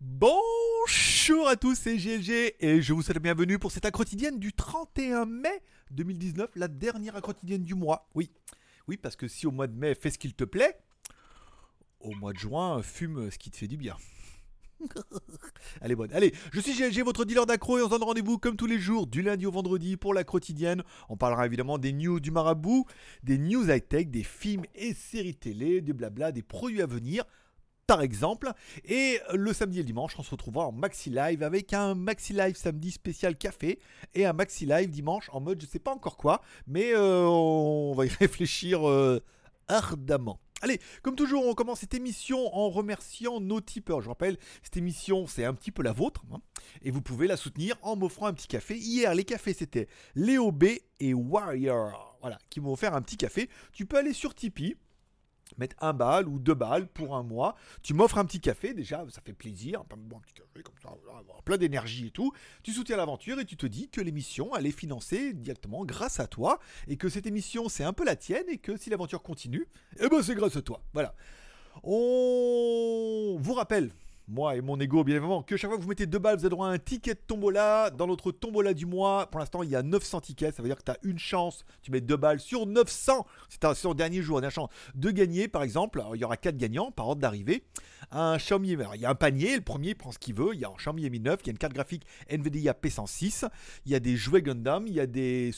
Bonjour à tous, c'est GLG et je vous souhaite la bienvenue pour cette quotidienne du 31 mai 2019, la dernière quotidienne du mois. Oui, oui, parce que si au mois de mai, fais ce qu'il te plaît, au mois de juin, fume ce qui te fait du bien. Allez, bonne. Allez, je suis GLG, votre dealer d'accro, et on se donne rendez-vous comme tous les jours, du lundi au vendredi, pour la quotidienne. On parlera évidemment des news du marabout, des news high-tech, des films et séries télé, des blabla, des produits à venir, par exemple. Et le samedi et le dimanche, on se retrouvera en maxi live avec un maxi live samedi spécial café et un maxi live dimanche en mode je sais pas encore quoi, mais euh, on va y réfléchir euh, ardemment. Allez, comme toujours, on commence cette émission en remerciant nos tipeurs. Je rappelle, cette émission, c'est un petit peu la vôtre. hein, et vous pouvez la soutenir en m'offrant un petit café. Hier, les cafés, c'était Léo B et Warrior. Voilà, qui m'ont offert un petit café. Tu peux aller sur Tipeee mettre un balle ou deux balles pour un mois. Tu m'offres un petit café, déjà, ça fait plaisir. Un petit café comme ça, plein d'énergie et tout. Tu soutiens l'aventure et tu te dis que l'émission, elle est financée directement grâce à toi et que cette émission, c'est un peu la tienne et que si l'aventure continue, eh ben c'est grâce à toi. Voilà. On vous rappelle. Moi et mon ego, bien évidemment, que chaque fois que vous mettez deux balles, vous avez droit à un ticket de tombola. Dans notre tombola du mois, pour l'instant, il y a 900 tickets. Ça veut dire que tu as une chance. Tu mets deux balles sur 900. C'est sur dernier jour. On a la chance de gagner, par exemple. Il y aura quatre gagnants par ordre d'arrivée. Un Xiaomi. alors, il y a un panier. Le premier prend ce qu'il veut. Il y a un Xiaomi Mi 9. Il y a une carte graphique NVIDIA P106. Il y a des jouets Gundam. Il y a des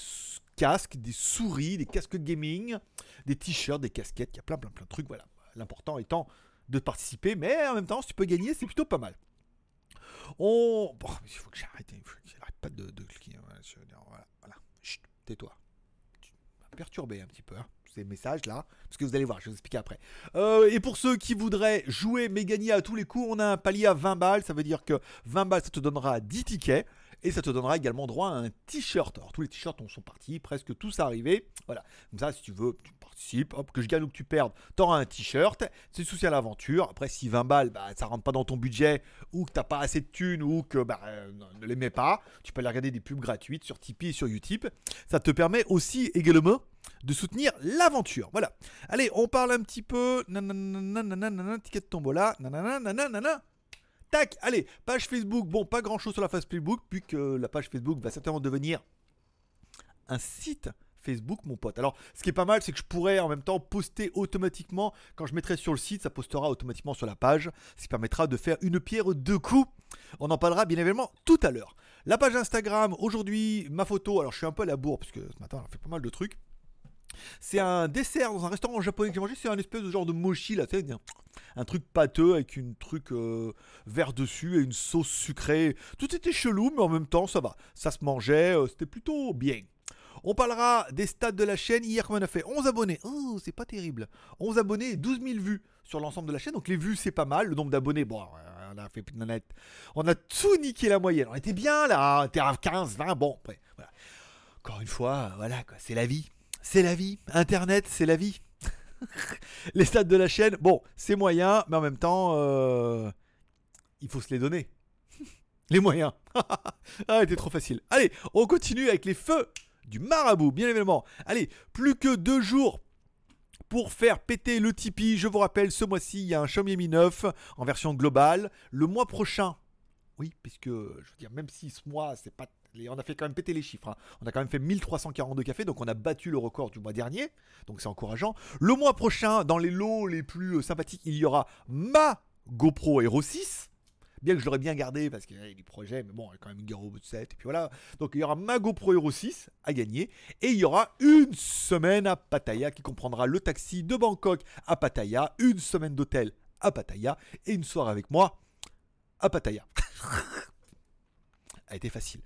casques, des souris, des casques gaming, des t-shirts, des casquettes. Il y a plein, plein, plein de trucs. Voilà. L'important étant de participer, mais en même temps, si tu peux gagner, c'est plutôt pas mal. On. Bon, il faut que j'arrête, il faut que j'arrête pas de, cliquer. Voilà, voilà. Chut, tais-toi. Tu perturbé un petit peu, hein, ces messages-là, parce que vous allez voir, je vais vous expliquer après. Euh, et pour ceux qui voudraient jouer mais gagner à tous les coups, on a un palier à 20 balles, ça veut dire que 20 balles, ça te donnera 10 tickets. Et ça te donnera également droit à un t-shirt. Alors tous les t-shirts on sont partis, presque tous arrivés. Voilà. Comme ça, si tu veux, tu participes, hop, que je gagne ou que tu perdes, t'auras un t-shirt. C'est souci à l'aventure. Après, si 20 balles, bah, ça rentre pas dans ton budget, ou que t'as pas assez de thunes, ou que bah, euh, ne les mets pas, tu peux aller regarder des pubs gratuites sur Tipeee et sur Utip. Ça te permet aussi également de soutenir l'aventure. Voilà. Allez, on parle un petit peu. Nanana, nanana, ticket de tombola. Nanana, nanana. Tac, allez, page Facebook. Bon, pas grand chose sur la page Facebook, puisque la page Facebook va certainement devenir un site Facebook, mon pote. Alors, ce qui est pas mal, c'est que je pourrais en même temps poster automatiquement. Quand je mettrai sur le site, ça postera automatiquement sur la page, ce qui permettra de faire une pierre deux coups. On en parlera bien évidemment tout à l'heure. La page Instagram, aujourd'hui, ma photo. Alors, je suis un peu à la bourre, parce que ce matin, on a fait pas mal de trucs. C'est un dessert dans un restaurant japonais que j'ai mangé. C'est un espèce de genre de mochi, là, tu sais, un truc pâteux avec une truc euh, vert dessus et une sauce sucrée. Tout était chelou, mais en même temps, ça va. Ça se mangeait, euh, c'était plutôt bien. On parlera des stats de la chaîne. Hier, comme on a fait 11 abonnés. Oh, c'est pas terrible. 11 abonnés et 12 000 vues sur l'ensemble de la chaîne. Donc les vues, c'est pas mal. Le nombre d'abonnés, bon, euh, on a fait net. On a tout niqué la moyenne. On était bien là. On était à 15, 20. Bon, après, voilà. Encore une fois, voilà, quoi. C'est la vie. C'est la vie. Internet, c'est la vie. les stats de la chaîne, bon, c'est moyen, mais en même temps, euh, il faut se les donner. les moyens. ah, c'était trop facile. Allez, on continue avec les feux du marabout, bien évidemment. Allez, plus que deux jours pour faire péter le Tipeee. Je vous rappelle, ce mois-ci, il y a un Xiaomi Mi 9 en version globale. Le mois prochain, oui, puisque, je veux dire, même si ce mois, c'est pas on a fait quand même péter les chiffres. hein. On a quand même fait 1342 cafés, donc on a battu le record du mois dernier. Donc c'est encourageant. Le mois prochain, dans les lots les plus euh, sympathiques, il y aura ma GoPro Hero 6. Bien que je l'aurais bien gardé parce qu'il y a des projets, mais bon, il y a quand même une Hero 7. Et puis voilà. Donc il y aura ma GoPro Hero 6 à gagner. Et il y aura une semaine à Pattaya qui comprendra le taxi de Bangkok à Pattaya, une semaine d'hôtel à Pattaya et une soirée avec moi à Pattaya. a été facile.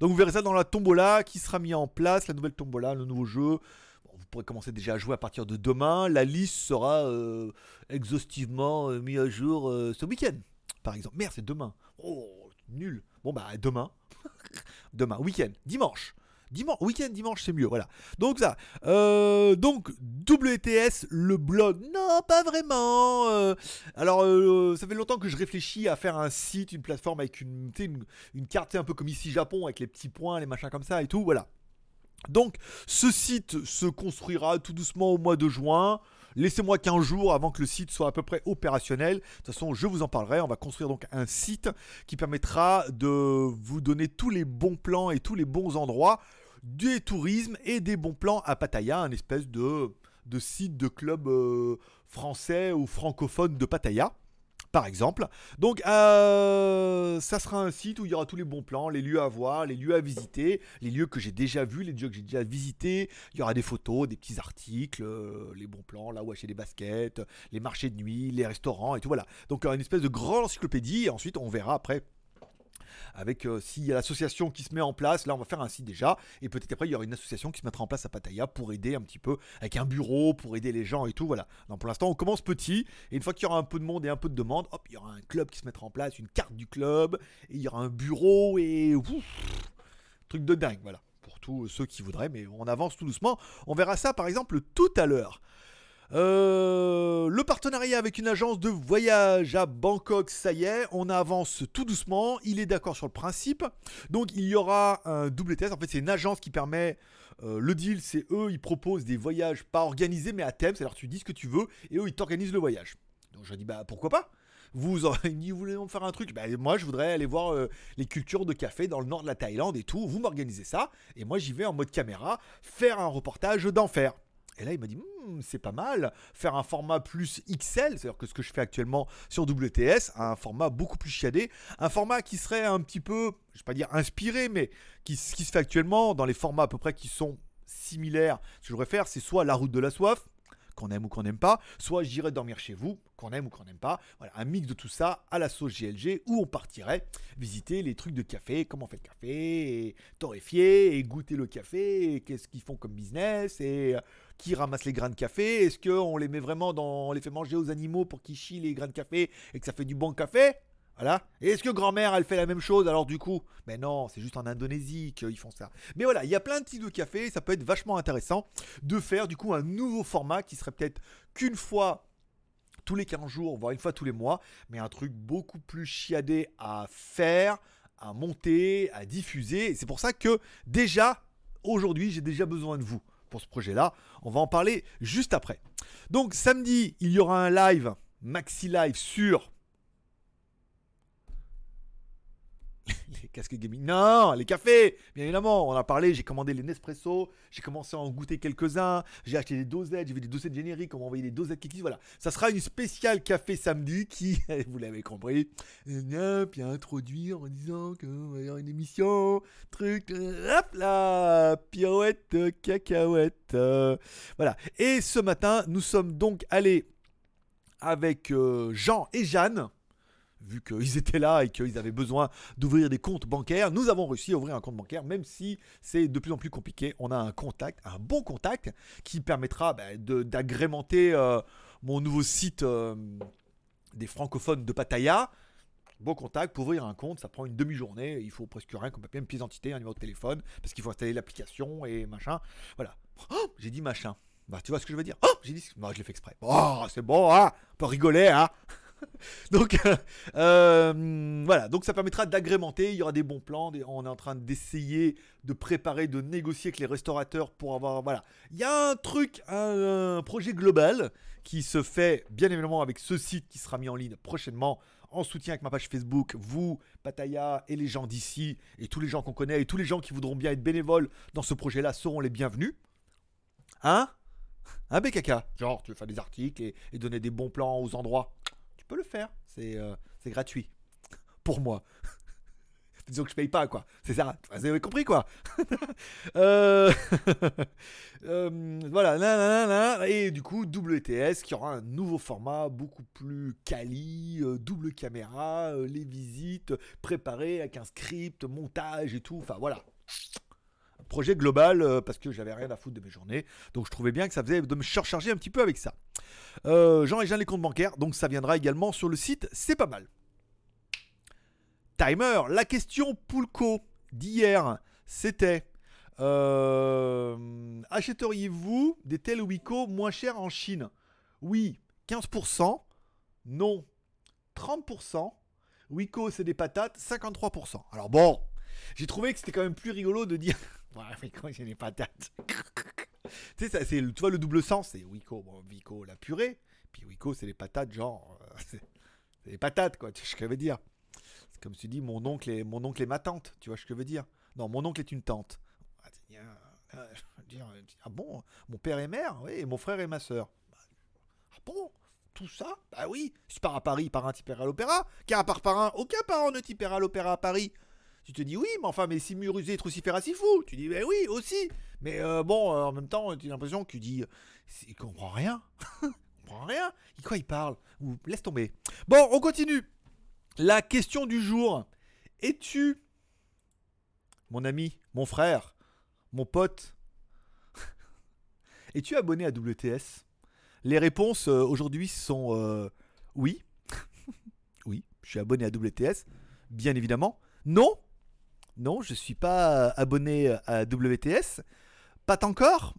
Donc vous verrez ça dans la tombola qui sera mis en place, la nouvelle tombola, le nouveau jeu. Vous pourrez commencer déjà à jouer à partir de demain. La liste sera euh, exhaustivement euh, mise à jour euh, ce week-end, par exemple. Merde, c'est demain. Oh, nul. Bon bah demain. demain, week-end, dimanche. Dimanche, week-end, dimanche, c'est mieux, voilà. Donc ça, euh, donc WTS, le blog, non, pas vraiment. euh, alors, euh, ça fait longtemps que je réfléchis à faire un site, une plateforme avec une, une, une carte un peu comme ici Japon, avec les petits points, les machins comme ça et tout, voilà. Donc, ce site se construira tout doucement au mois de juin. Laissez-moi 15 jours avant que le site soit à peu près opérationnel. De toute façon, je vous en parlerai. On va construire donc un site qui permettra de vous donner tous les bons plans et tous les bons endroits du tourisme et des bons plans à Pattaya, un espèce de, de site de club euh, français ou francophone de Pattaya par exemple. Donc euh, ça sera un site où il y aura tous les bons plans, les lieux à voir, les lieux à visiter, les lieux que j'ai déjà vus, les lieux que j'ai déjà visités. Il y aura des photos, des petits articles, euh, les bons plans, là où acheter des baskets, les marchés de nuit, les restaurants et tout voilà. Donc une espèce de grande encyclopédie et ensuite on verra après avec euh, s'il y a l'association qui se met en place, là on va faire un site déjà, et peut-être après il y aura une association qui se mettra en place à Pattaya pour aider un petit peu, avec un bureau, pour aider les gens et tout, voilà. Donc pour l'instant on commence petit, et une fois qu'il y aura un peu de monde et un peu de demande, hop, il y aura un club qui se mettra en place, une carte du club, et il y aura un bureau, et... truc de dingue, voilà. Pour tous ceux qui voudraient, mais on avance tout doucement. On verra ça par exemple tout à l'heure. Euh, le partenariat avec une agence de voyage à Bangkok, ça y est, on avance tout doucement. Il est d'accord sur le principe. Donc il y aura un double test. En fait, c'est une agence qui permet. Euh, le deal, c'est eux, ils proposent des voyages pas organisés mais à thème. C'est-à-dire tu dis ce que tu veux et eux, ils t'organisent le voyage. Donc je dis bah pourquoi pas? Vous vous voulez faire un truc bah, Moi, je voudrais aller voir euh, les cultures de café dans le nord de la Thaïlande et tout. Vous m'organisez ça. Et moi, j'y vais en mode caméra faire un reportage d'enfer. Et là, il m'a dit, hmm, c'est pas mal, faire un format plus XL, c'est-à-dire que ce que je fais actuellement sur WTS, un format beaucoup plus chiadé, un format qui serait un petit peu, je vais pas dire inspiré, mais qui, qui se fait actuellement dans les formats à peu près qui sont similaires. Ce que je voudrais faire, c'est soit la route de la soif, qu'on aime ou qu'on n'aime pas, soit j'irai dormir chez vous, qu'on aime ou qu'on n'aime pas. Voilà, un mix de tout ça à la sauce GLG où on partirait visiter les trucs de café, comment on fait le café, et torréfier, et goûter le café, qu'est-ce qu'ils font comme business, et qui ramasse les grains de café Est-ce qu'on les met vraiment dans. On les fait manger aux animaux pour qu'ils chient les grains de café et que ça fait du bon café? Voilà. Et est-ce que grand-mère, elle fait la même chose alors du coup? Mais non, c'est juste en Indonésie qu'ils font ça. Mais voilà, il y a plein de types de café, ça peut être vachement intéressant de faire du coup un nouveau format qui serait peut-être qu'une fois tous les 15 jours, voire une fois tous les mois, mais un truc beaucoup plus chiadé à faire, à monter, à diffuser. Et c'est pour ça que déjà, aujourd'hui, j'ai déjà besoin de vous pour ce projet-là. On va en parler juste après. Donc samedi, il y aura un live, maxi live sur les casques gaming. Non, les cafés, bien évidemment. On a parlé, j'ai commandé les Nespresso, j'ai commencé à en goûter quelques-uns, j'ai acheté des dosettes, j'ai vu des dosettes génériques, on m'a envoyé des dosettes qui voilà. Ça sera une spéciale café samedi qui, vous l'avez compris, puis introduire en disant qu'il va y avoir une émission, truc, hop là, pirouette, cacahuète. voilà. Et ce matin, nous sommes donc allés avec euh, Jean et Jeanne vu qu'ils étaient là et qu'ils avaient besoin d'ouvrir des comptes bancaires, nous avons réussi à ouvrir un compte bancaire, même si c'est de plus en plus compliqué. On a un contact, un bon contact, qui permettra bah, d'agrémenter euh, mon nouveau site euh, des francophones de Pattaya. Bon contact pour ouvrir un compte, ça prend une demi-journée, il faut presque rien comme papier, une pièce d'identité, un numéro de téléphone, parce qu'il faut installer l'application et machin. Voilà. Oh, j'ai dit machin. Bah, tu vois ce que je veux dire Oh, j'ai dit. Bah, je l'ai fait exprès. Oh, c'est bon, hein On peut rigoler, hein donc euh, euh, voilà, donc ça permettra d'agrémenter, il y aura des bons plans, on est en train d'essayer de préparer, de négocier avec les restaurateurs pour avoir voilà, il y a un truc, un, projet global qui se fait bien évidemment avec ce site qui sera mis en ligne prochainement en soutien avec ma page Facebook, vous, Pataya et les gens d'ici et tous les gens qu'on connaît et tous les gens qui voudront bien être bénévoles dans ce projet-là seront les bienvenus. Hein? Un BKK, genre tu veux faire des articles et, et donner des bons plans aux endroits? Le faire. Euh, c'est gratuit. Pour moi. Disons que je paye pas, quoi. C'est ça. Vous avez compris, quoi. Euh, euh, voilà. Et du coup, WTS qui aura un nouveau format beaucoup plus quali, double caméra, les visites préparées avec un script, montage et tout. Enfin, voilà projet global euh, parce que j'avais rien à foutre de mes journées. Donc je trouvais bien que ça faisait de me surcharger un petit peu avec ça. Euh, Jean et Jean les comptes bancaires, donc ça viendra également sur le site, c'est pas mal. Timer, la question Poulco d'hier, c'était euh, achèteriez-vous des tels Wiko moins chers en Chine? Oui, 15%. Non, 30%. Wiko, c'est des patates, 53%. Alors bon, j'ai trouvé que c'était quand même plus rigolo de dire Ouais, Wico, j'ai les patates. tu sais, ça, c'est, tu vois, le double sens, c'est Wico, bon, Vico, la purée. Puis Wico, c'est les patates, genre. euh, c'est, les patates, quoi. Tu vois ce que je veux dire C'est comme tu dis, mon oncle, est, mon oncle est ma tante. Tu vois ce que je veux dire Non, mon oncle est une tante. Ah, euh, euh, ah bon Mon père est mère, oui, et mon frère est ma soeur. Ah bon Tout ça? Bah oui. Si tu pars à Paris, par un t'y à l'opéra. Car part par un, aucun parent ne t'y à l'opéra à Paris. Tu te dis oui, mais enfin, mais si Murusé Trucifera s'y fou. Tu dis, ben oui, aussi. Mais euh, bon, euh, en même temps, tu as l'impression que tu dis, il comprend rien. il comprend rien. Il- Quoi il parle? Ou laisse tomber. Bon, on continue. La question du jour. Es-tu, mon ami, mon frère, mon pote, es-tu abonné à WTS Les réponses euh, aujourd'hui sont oui. oui, je suis abonné à WTS, bien évidemment. Non, non, je suis pas abonné à WTS. Pas encore.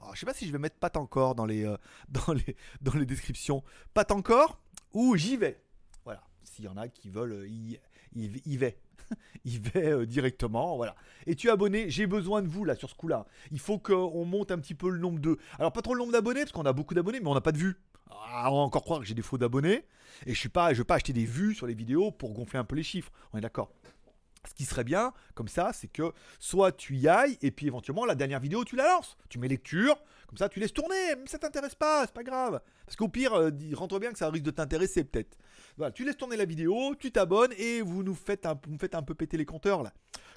Alors, je sais pas si je vais mettre pas encore dans les, euh, dans les, descriptions. Pas encore ou j'y vais. Voilà. S'il y en a qui veulent euh, y, y, y vais. y vais euh, directement. Voilà. Et tu es abonné, j'ai besoin de vous là sur ce coup-là. Il faut qu'on monte un petit peu le nombre de. Alors pas trop le nombre d'abonnés, parce qu'on a beaucoup d'abonnés, mais on n'a pas de vues. Ah, on va encore croire que j'ai des faux d'abonnés. Et je suis pas, veux pas acheter des vues sur les vidéos pour gonfler un peu les chiffres. On est d'accord. Ce qui serait bien, comme ça, c'est que soit tu y ailles, et puis éventuellement la dernière vidéo tu la lances. Tu mets lecture, comme ça tu laisses tourner, mais ça t'intéresse pas, c'est pas grave. Parce qu'au pire, euh, rentre bien que ça risque de t'intéresser peut-être. Voilà, tu laisses tourner la vidéo, tu t'abonnes et vous nous faites un, peu péter les compteurs là.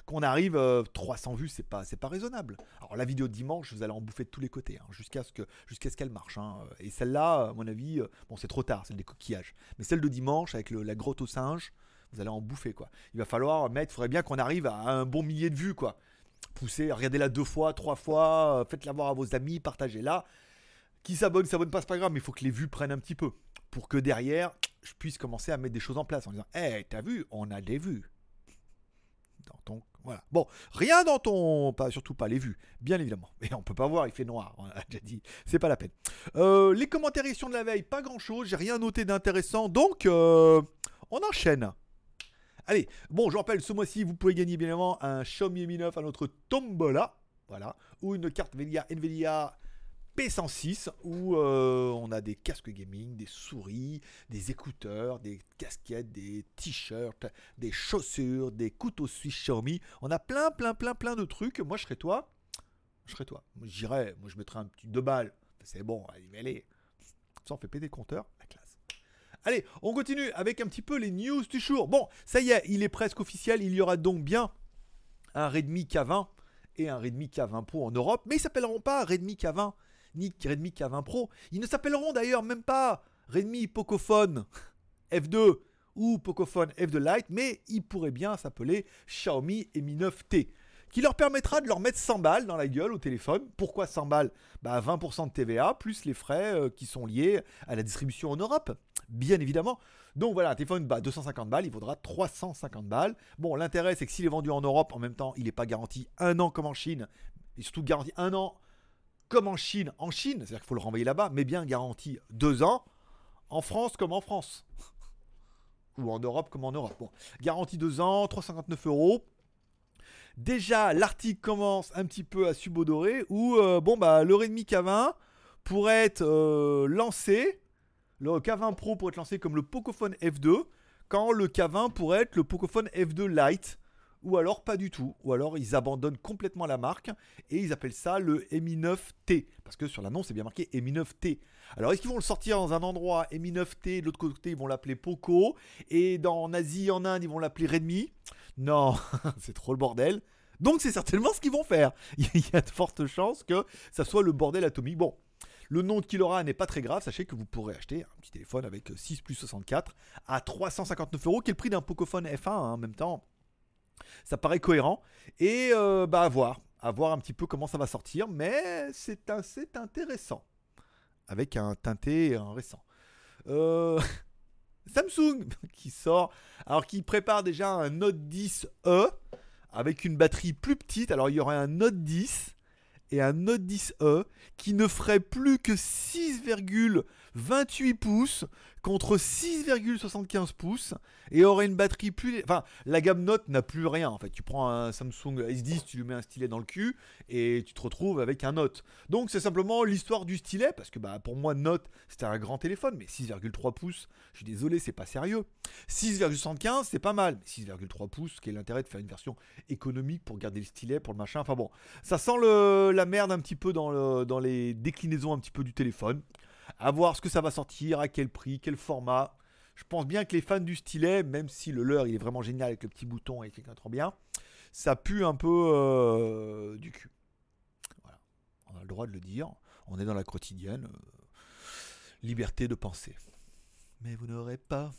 Qu'on arrive euh, 300 vues, c'est pas, pas raisonnable. Alors la vidéo de dimanche, vous allez en bouffer de tous les côtés, hein, jusqu'à ce qu'elle marche. hein. Et celle-là, à mon avis, euh, bon c'est trop tard, celle des coquillages. Mais celle de dimanche avec la grotte aux singes, vous allez en bouffer quoi. Il va falloir mettre, il faudrait bien qu'on arrive à un bon millier de vues quoi. Poussez, regardez-la deux fois, trois fois, euh, faites-la voir à vos amis, partagez-la. Qui s'abonne, s'abonne pas, c'est pas grave, mais il faut que les vues prennent un petit peu. Pour que derrière, je puisse commencer à mettre des choses en place en disant Hé, t'as vu, on a des vues. Dans ton. Voilà. Bon, rien dans ton. Pas, surtout pas les vues, bien évidemment. Mais on peut pas voir, il fait noir. On a déjà dit, c'est pas la peine. Euh, les commentaires de la veille, pas grand chose, j'ai rien noté d'intéressant, donc euh, on enchaîne. Allez, bon, je rappelle, ce mois-ci, vous pouvez gagner bien évidemment un Xiaomi Mi 9 à notre Tombola, voilà, ou une carte Nvidia, Nvidia P106, où euh, on a des casques gaming, des souris, des écouteurs, des casquettes, des t-shirts, des chaussures, des couteaux suisses Xiaomi. On a plein, plein, plein, plein de trucs. Moi, je serais toi. Je serais toi. J'irais. Moi, je mettrais un petit deux balles. C'est bon, allez, allez. Ça, on fait péter le compteur. Allez, on continue avec un petit peu les news du jour. Bon, ça y est, il est presque officiel. Il y aura donc bien un Redmi K20 et un Redmi K20 Pro en Europe, mais ils s'appelleront pas Redmi K20 ni Redmi K20 Pro. Ils ne s'appelleront d'ailleurs même pas Redmi Pocophone F2 ou Pocophone F2 Lite, mais ils pourraient bien s'appeler Xiaomi Mi 9T, qui leur permettra de leur mettre 100 balles dans la gueule au téléphone. Pourquoi 100 balles? Bah 20% de TVA, plus les frais euh, qui sont liés à la distribution en Europe, bien évidemment. Donc voilà, un téléphone bah, 250 balles, il vaudra 350 balles. Bon, l'intérêt, c'est que s'il est vendu en Europe, en même temps, il n'est pas garanti un an comme en Chine, et surtout garanti un an comme en Chine, en Chine, c'est-à-dire qu'il faut le renvoyer là-bas, mais bien garanti deux ans, en France comme en France. Ou en Europe comme en Europe. Bon, garantie deux ans, 359 euros. Déjà, l'article commence un petit peu à subodorer, où, euh, bon, bah, le Redmi K20 pourrait être euh, lancé, le K20 Pro pourrait être lancé comme le Pocophone F2, quand le K20 pourrait être le Pocophone F2 Lite, ou alors pas du tout, ou alors ils abandonnent complètement la marque et ils appellent ça le Mi 9T, parce que sur l'annonce c'est bien marqué Mi 9T. Alors est-ce qu'ils vont le sortir dans un endroit Mi 9T, de l'autre côté ils vont l'appeler Poco, et dans en Asie, en Inde ils vont l'appeler Redmi? Non, c'est trop le bordel. Donc c'est certainement ce qu'ils vont faire. Il y a de fortes chances que ça soit le bordel atomique. Bon, le nom qu'il aura n'est pas très grave. Sachez que vous pourrez acheter un petit téléphone avec 6 plus 64 à 359 euros, qui est le prix d'un Pocophone F1 hein, en même temps. Ça paraît cohérent. Et euh, bah à voir. À voir un petit peu comment ça va sortir. Mais c'est intéressant. Avec un teinté récent. Euh, Samsung qui sort. Alors qui prépare déjà un Note 10e avec une batterie plus petite. Alors il y aurait un Note 10 et un Note 10e qui ne ferait plus que 6,28 pouces contre 6,75 pouces et aurait une batterie plus. Enfin, la gamme Note n'a plus rien en fait. Tu prends un Samsung S10, tu lui mets un stylet dans le cul et tu te retrouves avec un Note. Donc c'est simplement l'histoire du stylet parce que bah, pour moi, Note c'était un grand téléphone, mais 6,3 pouces, je suis désolé, c'est pas sérieux. 6,75 c'est pas mal, mais 6,3 pouces, quel est l'intérêt de faire une version économique pour garder le stylet, pour le machin? Enfin bon, ça sent le, la merde un petit peu dans, dans les déclinaisons un petit peu du téléphone. À voir ce que ça va sortir, à quel prix, quel format. Je pense bien que les fans du stylet, même si le leur il est vraiment génial avec le petit bouton et quelqu'un trop bien, ça pue un peu euh, du cul. Voilà. On a le droit de le dire. On est dans la quotidienne. Euh, liberté de penser. Mais vous n'aurez pas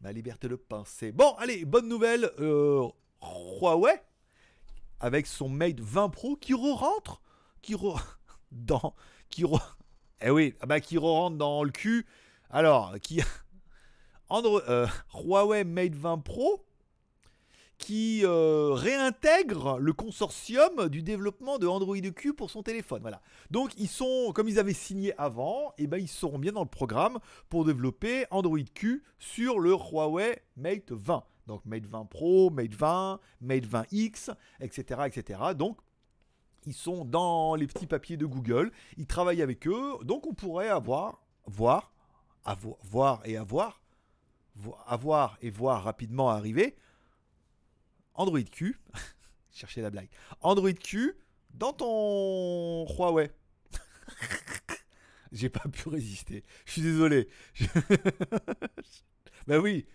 ma liberté de penser. Bon, allez, bonne nouvelle. Euh, Huawei, avec son Mate 20 Pro, qui re-rentre. Qui re... Dans... Qui re... Eh oui, ah bah, qui rentre dans le cul. Alors, qui. Android, euh, Huawei Mate 20 Pro qui euh, réintègre le consortium du développement de Android Q pour son téléphone. Voilà. Donc ils sont, comme ils avaient signé avant, et eh ben ils seront bien dans le programme pour développer Android Q sur le Huawei Mate 20. Donc Mate 20 Pro, Mate 20, Mate 20X, etc., etc. Donc ils sont dans les petits papiers de Google, ils travaillent avec eux, donc on pourrait avoir, voir, avoir, voir et avoir, avoir et voir rapidement arriver Android Q, cherchez la blague, Android Q dans ton Huawei. J'ai pas pu résister. Je suis désolé. ben oui.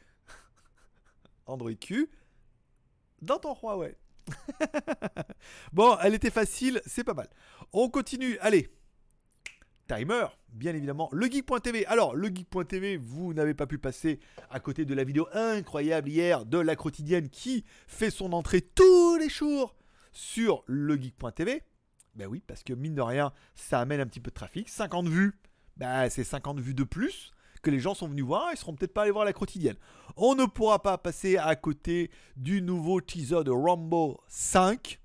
Android Q dans ton Huawei. bon, elle était facile, c'est pas mal. On continue, allez. Timer, bien évidemment. Le Geek.tv. Alors, le Geek.tv, vous n'avez pas pu passer à côté de la vidéo incroyable hier de la quotidienne qui fait son entrée tous les jours sur le Geek.tv. Ben oui, parce que mine de rien, ça amène un petit peu de trafic. 50 vues, ben c'est 50 vues de plus que les gens sont venus voir, ils seront peut-être pas allés voir la quotidienne. On ne pourra pas passer à côté du nouveau teaser de Rambo 5,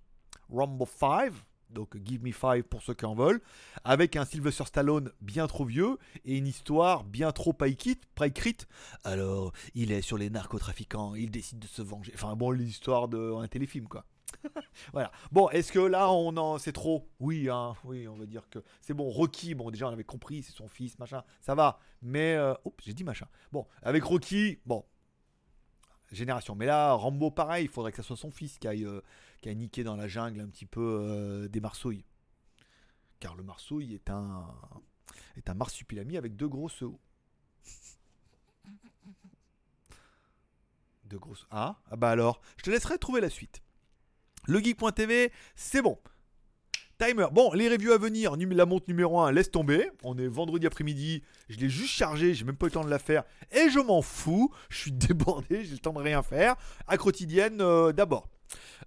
Rambo 5, donc Give Me 5 pour ceux qui en veulent, avec un Sylvester Stallone bien trop vieux et une histoire bien trop pas écrite. Alors, il est sur les narcotrafiquants, il décide de se venger. Enfin bon, l'histoire d'un téléfilm quoi. voilà. Bon, est-ce que là, on en c'est trop? Oui, hein, oui, on va dire que c'est bon. Rocky, bon, déjà, on avait compris, c'est son fils, machin, ça va. Mais, euh, j'ai dit machin. Bon, avec Rocky, bon, génération. Mais là, Rambo, pareil, il faudrait que ça soit son fils qui aille, euh, qui niqué dans la jungle un petit peu euh, des marsouilles. Car le marsouille est un, est un marsupilami avec deux grosses Deux grosses. Ah, ah bah alors, je te laisserai trouver la suite. Le geek.tv, c'est bon. Timer. Bon, les reviews à venir, la montre numéro 1, laisse tomber. On est vendredi après-midi. Je l'ai juste chargé, j'ai même pas eu le temps de la faire. Et je m'en fous. Je suis débordé, j'ai le temps de rien faire. À quotidienne, euh, d'abord.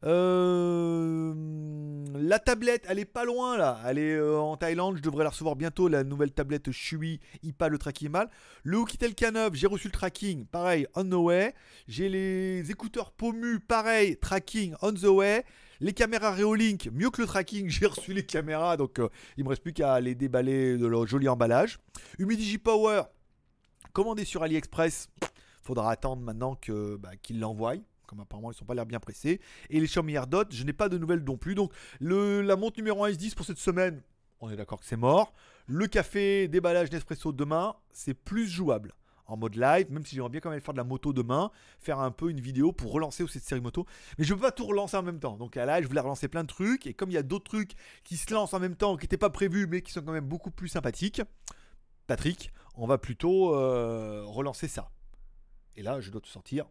Euh, la tablette, elle est pas loin là. Elle est euh, en Thaïlande. Je devrais la recevoir bientôt. La nouvelle tablette Shui IPA, le tracking mal. Le Oukitel K9, j'ai reçu le tracking. Pareil, on the way. J'ai les écouteurs Pomu, pareil, tracking on the way. Les caméras Reolink, mieux que le tracking, j'ai reçu les caméras. Donc euh, il me reste plus qu'à les déballer de leur joli emballage. Humidigi Power, commandé sur AliExpress. Faudra attendre maintenant que, bah, qu'ils l'envoient comme apparemment ils sont pas l'air bien pressés. Et les AirDot, je n'ai pas de nouvelles non plus. Donc la montre numéro 1 S10 pour cette semaine, on est d'accord que c'est mort. Le café déballage Nespresso demain, c'est plus jouable en mode live, même si j'aimerais bien quand même faire de la moto demain, faire un peu une vidéo pour relancer aussi cette série moto. Mais je peux pas tout relancer en même temps. Donc là, je voulais relancer plein de trucs. Et comme il y a d'autres trucs qui se lancent en même temps, qui n'étaient pas prévus, mais qui sont quand même beaucoup plus sympathiques, Patrick, on va plutôt euh, relancer ça. Et là, je dois te sortir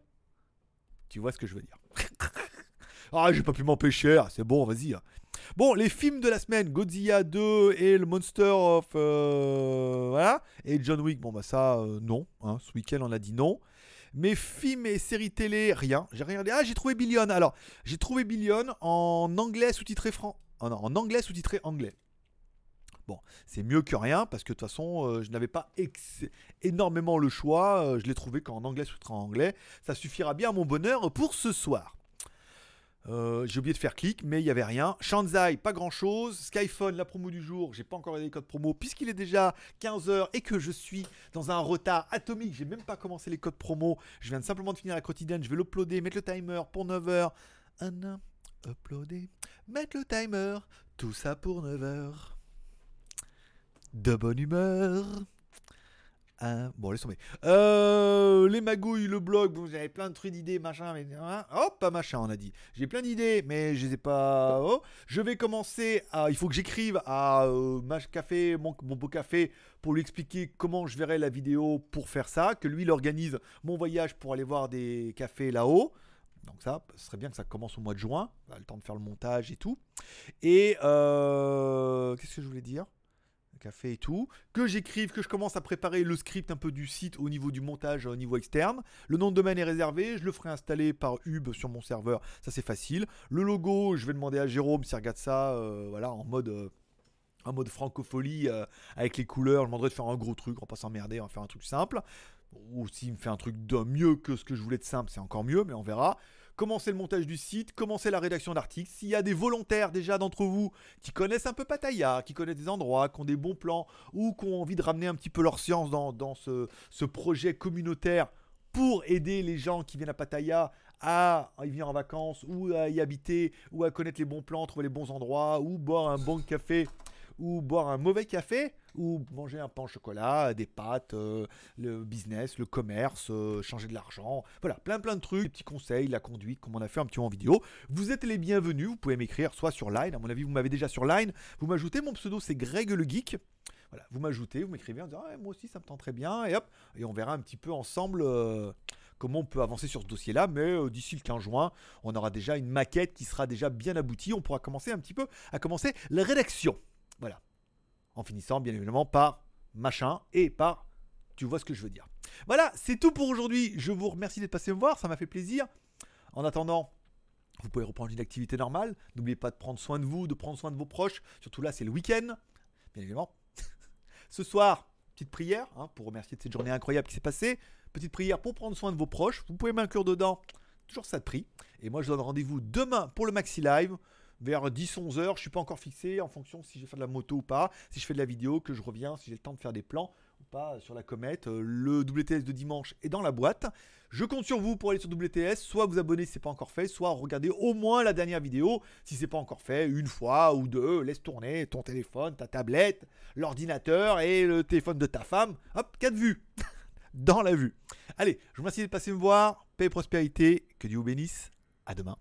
tu vois ce que je veux dire. ah, j'ai pas pu m'empêcher. Ah, c'est bon, vas-y. Hein. Bon, les films de la semaine, Godzilla 2 et le Monster of... Euh, voilà. Et John Wick, bon bah ça, euh, non. Hein, ce week-end, on a dit non. Mais films et séries télé, rien. J'ai rien Ah, j'ai trouvé Billion. Alors, j'ai trouvé Billion en anglais sous-titré franc. Oh en anglais sous-titré anglais. Bon, c'est mieux que rien parce que de toute façon, euh, je n'avais pas énormément le choix. Euh, je l'ai trouvé qu'en anglais sous en anglais. Ça suffira bien à mon bonheur pour ce soir. Euh, j'ai oublié de faire clic, mais il n'y avait rien. Shanzai, pas grand chose. Skyphone, la promo du jour, j'ai pas encore les codes promo, puisqu'il est déjà 15h et que je suis dans un retard atomique. J'ai même pas commencé les codes promo. Je viens simplement de finir la quotidienne. Je vais l'uploader, mettre le timer pour 9h. Un, uploader, mettre le timer. Tout ça pour 9h. De bonne humeur. Hein, bon, laisse tomber. Euh, les magouilles, le blog, vous avez plein de trucs d'idées, machin, mais. Hein, hop, pas machin, on a dit. J'ai plein d'idées, mais je les ai pas. Oh. Je vais commencer à. Il faut que j'écrive à euh, Café, mon, beau café, pour lui expliquer comment je verrai la vidéo pour faire ça. Que lui, il organise mon voyage pour aller voir des cafés là-haut. Donc ça, ce serait bien que ça commence au mois de juin. A le temps de faire le montage et tout. Et euh, qu'est-ce que je voulais dire? Café et tout, que j'écrive, que je commence à préparer le script un peu du site au niveau du montage, au niveau externe. Le nom de domaine est réservé, je le ferai installer par Hub sur mon serveur, ça c'est facile. Le logo, je vais demander à Jérôme s'il regarde ça, euh, voilà, en mode... Euh, en mode francophonie euh, avec les couleurs, je demanderai de faire un gros truc, on va pas s'emmerder, on va faire un truc simple. Ou s'il me fait un truc de mieux que ce que je voulais de simple, c'est encore mieux, mais on verra commencer le montage du site, commencer la rédaction d'articles. S'il y a des volontaires déjà d'entre vous qui connaissent un peu Pattaya, qui connaissent des endroits, qui ont des bons plans ou qui ont envie de ramener un petit peu leur science dans, ce, ce, projet communautaire pour aider les gens qui viennent à Pattaya à y venir en vacances ou à y habiter ou à connaître les bons plans, trouver les bons endroits ou boire un bon café ou boire un mauvais café, ou manger un pain au chocolat, des pâtes, euh, le business, le commerce, euh, changer de l'argent. Voilà, plein plein de trucs, des petits conseils, la conduite, comme on a fait un petit peu en vidéo. Vous êtes les bienvenus, vous pouvez m'écrire soit sur Line, à mon avis vous m'avez déjà sur Line, vous m'ajoutez, mon pseudo c'est Greg le Geek. Voilà, vous m'ajoutez, vous m'écrivez en disant moi aussi ça me tente très bien, et hop, et on verra un petit peu ensemble euh, comment on peut avancer sur ce dossier-là, mais d'ici le 15 juin, on aura déjà une maquette qui sera déjà bien aboutie, on pourra commencer un petit peu à commencer la rédaction. Voilà. En finissant bien évidemment par machin et par tu vois ce que je veux dire. Voilà, c'est tout pour aujourd'hui. Je vous remercie d'être passé me voir, ça m'a fait plaisir. En attendant, vous pouvez reprendre une activité normale. N'oubliez pas de prendre soin de vous, de prendre soin de vos proches. Surtout là, c'est le week-end, bien évidemment. Ce soir, petite prière hein, pour remercier de cette journée incroyable qui s'est passée. Petite prière pour prendre soin de vos proches. Vous pouvez m'inclure dedans. Toujours ça de prix. Et moi, je donne rendez-vous demain pour le Maxi Live vers 10-11 heures. Je suis pas encore fixé en fonction si je fais de la moto ou pas, si je fais de la vidéo, que je reviens, si j'ai le temps de faire des plans ou pas sur la comète. Euh, le WTS de dimanche est dans la boîte. Je compte sur vous pour aller sur WTS, soit vous abonner si c'est pas encore fait, soit regarder au moins la dernière vidéo si c'est pas encore fait, une fois ou deux. Laisse tourner ton téléphone, ta tablette, l'ordinateur et le téléphone de ta femme. Hop, 4 vues dans la vue. Allez, je vous remercie de passer me voir. Paix et prospérité. Que Dieu vous bénisse. À demain.